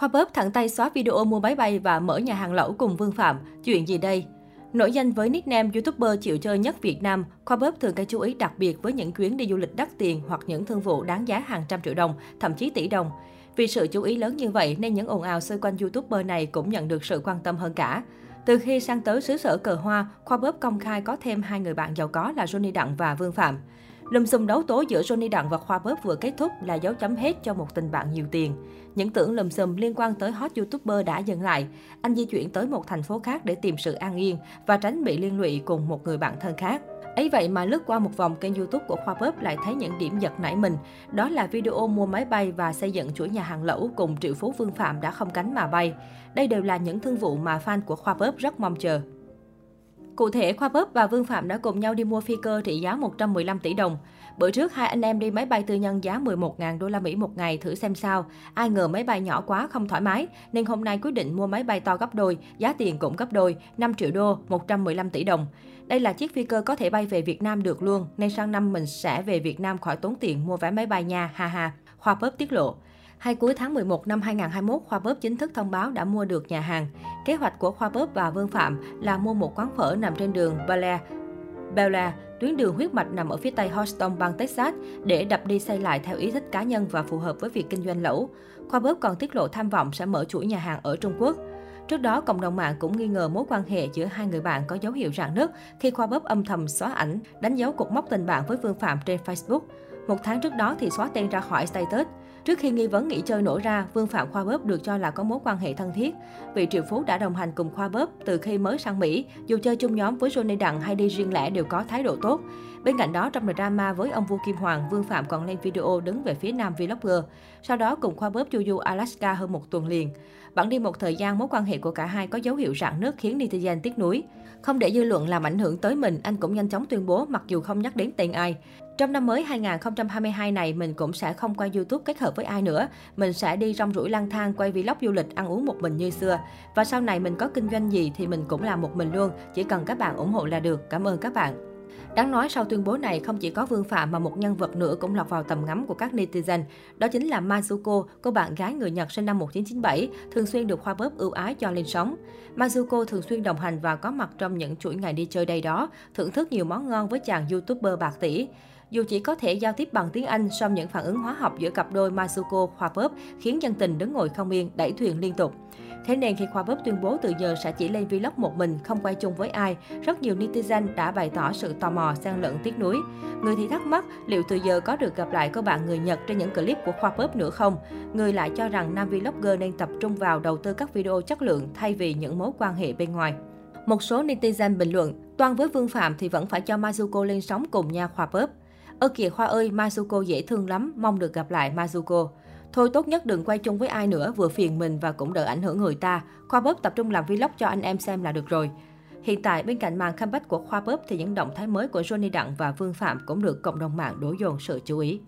Khoa bóp thẳng tay xóa video mua máy bay và mở nhà hàng lẩu cùng Vương Phạm. Chuyện gì đây? Nổi danh với nickname YouTuber chịu chơi nhất Việt Nam, Khoa bóp thường gây chú ý đặc biệt với những chuyến đi du lịch đắt tiền hoặc những thương vụ đáng giá hàng trăm triệu đồng, thậm chí tỷ đồng. Vì sự chú ý lớn như vậy nên những ồn ào xoay quanh YouTuber này cũng nhận được sự quan tâm hơn cả. Từ khi sang tới xứ sở cờ hoa, Khoa bóp công khai có thêm hai người bạn giàu có là Johnny Đặng và Vương Phạm. Lùm xùm đấu tố giữa Johnny Đặng và Khoa Bớp vừa kết thúc là dấu chấm hết cho một tình bạn nhiều tiền. Những tưởng lùm xùm liên quan tới hot YouTuber đã dừng lại. Anh di chuyển tới một thành phố khác để tìm sự an yên và tránh bị liên lụy cùng một người bạn thân khác. Ấy vậy mà lướt qua một vòng kênh youtube của Khoa Bớp lại thấy những điểm giật nảy mình. Đó là video mua máy bay và xây dựng chuỗi nhà hàng lẩu cùng triệu phú Vương Phạm đã không cánh mà bay. Đây đều là những thương vụ mà fan của Khoa Bớp rất mong chờ. Cụ thể, Khoa Bớp và Vương Phạm đã cùng nhau đi mua phi cơ trị giá 115 tỷ đồng. Bữa trước, hai anh em đi máy bay tư nhân giá 11.000 đô la Mỹ một ngày thử xem sao. Ai ngờ máy bay nhỏ quá không thoải mái, nên hôm nay quyết định mua máy bay to gấp đôi, giá tiền cũng gấp đôi, 5 triệu đô, 115 tỷ đồng. Đây là chiếc phi cơ có thể bay về Việt Nam được luôn, nên sang năm mình sẽ về Việt Nam khỏi tốn tiền mua vé máy bay nha, ha ha. Khoa Bớp tiết lộ. Hay cuối tháng 11 năm 2021, Khoa Bóp chính thức thông báo đã mua được nhà hàng. Kế hoạch của Khoa Bóp và Vương Phạm là mua một quán phở nằm trên đường Bella, Bella, tuyến đường huyết mạch nằm ở phía tây Houston, bang Texas, để đập đi xây lại theo ý thích cá nhân và phù hợp với việc kinh doanh lẩu. Khoa Bóp còn tiết lộ tham vọng sẽ mở chuỗi nhà hàng ở Trung Quốc. Trước đó, cộng đồng mạng cũng nghi ngờ mối quan hệ giữa hai người bạn có dấu hiệu rạn nứt khi Khoa Bóp âm thầm xóa ảnh, đánh dấu cuộc mốc tình bạn với Vương Phạm trên Facebook. Một tháng trước đó thì xóa tên ra khỏi status. Trước khi nghi vấn nghỉ chơi nổ ra, Vương Phạm Khoa Bóp được cho là có mối quan hệ thân thiết. Vị triệu phú đã đồng hành cùng Khoa Bóp từ khi mới sang Mỹ, dù chơi chung nhóm với Johnny Đặng hay đi riêng lẻ đều có thái độ tốt. Bên cạnh đó, trong drama với ông vua Kim Hoàng, Vương Phạm còn lên video đứng về phía nam vlogger. Sau đó cùng Khoa Bóp chu du Alaska hơn một tuần liền. Bản đi một thời gian, mối quan hệ của cả hai có dấu hiệu rạn nứt khiến netizen tiếc nuối. Không để dư luận làm ảnh hưởng tới mình, anh cũng nhanh chóng tuyên bố mặc dù không nhắc đến tên ai. Trong năm mới 2022 này, mình cũng sẽ không quay YouTube kết hợp với ai nữa. Mình sẽ đi rong rủi lang thang, quay vlog du lịch, ăn uống một mình như xưa. Và sau này mình có kinh doanh gì thì mình cũng làm một mình luôn. Chỉ cần các bạn ủng hộ là được. Cảm ơn các bạn. Đáng nói sau tuyên bố này không chỉ có Vương Phạm mà một nhân vật nữa cũng lọt vào tầm ngắm của các netizen. Đó chính là Mazuko, cô bạn gái người Nhật sinh năm 1997, thường xuyên được khoa bóp ưu ái cho lên sóng. Mazuko thường xuyên đồng hành và có mặt trong những chuỗi ngày đi chơi đây đó, thưởng thức nhiều món ngon với chàng youtuber bạc tỷ. Dù chỉ có thể giao tiếp bằng tiếng Anh, song những phản ứng hóa học giữa cặp đôi Masuko hoa Bóp khiến dân tình đứng ngồi không yên, đẩy thuyền liên tục. Thế nên khi Khoa Bóp tuyên bố từ giờ sẽ chỉ lên vlog một mình, không quay chung với ai, rất nhiều netizen đã bày tỏ sự tò mò, xen lẫn tiếc nuối. Người thì thắc mắc liệu từ giờ có được gặp lại cô bạn người Nhật trên những clip của Khoa Bóp nữa không? Người lại cho rằng nam vlogger nên tập trung vào đầu tư các video chất lượng thay vì những mối quan hệ bên ngoài. Một số netizen bình luận, toan với Vương Phạm thì vẫn phải cho Mazuko lên sóng cùng nha Khoa Bóp. Ơ kìa Khoa ơi, Mazuko dễ thương lắm, mong được gặp lại Mazuko. Thôi tốt nhất đừng quay chung với ai nữa, vừa phiền mình và cũng đỡ ảnh hưởng người ta. Khoa bóp tập trung làm vlog cho anh em xem là được rồi. Hiện tại, bên cạnh màn comeback của Khoa bóp thì những động thái mới của Johnny Đặng và Vương Phạm cũng được cộng đồng mạng đổ dồn sự chú ý.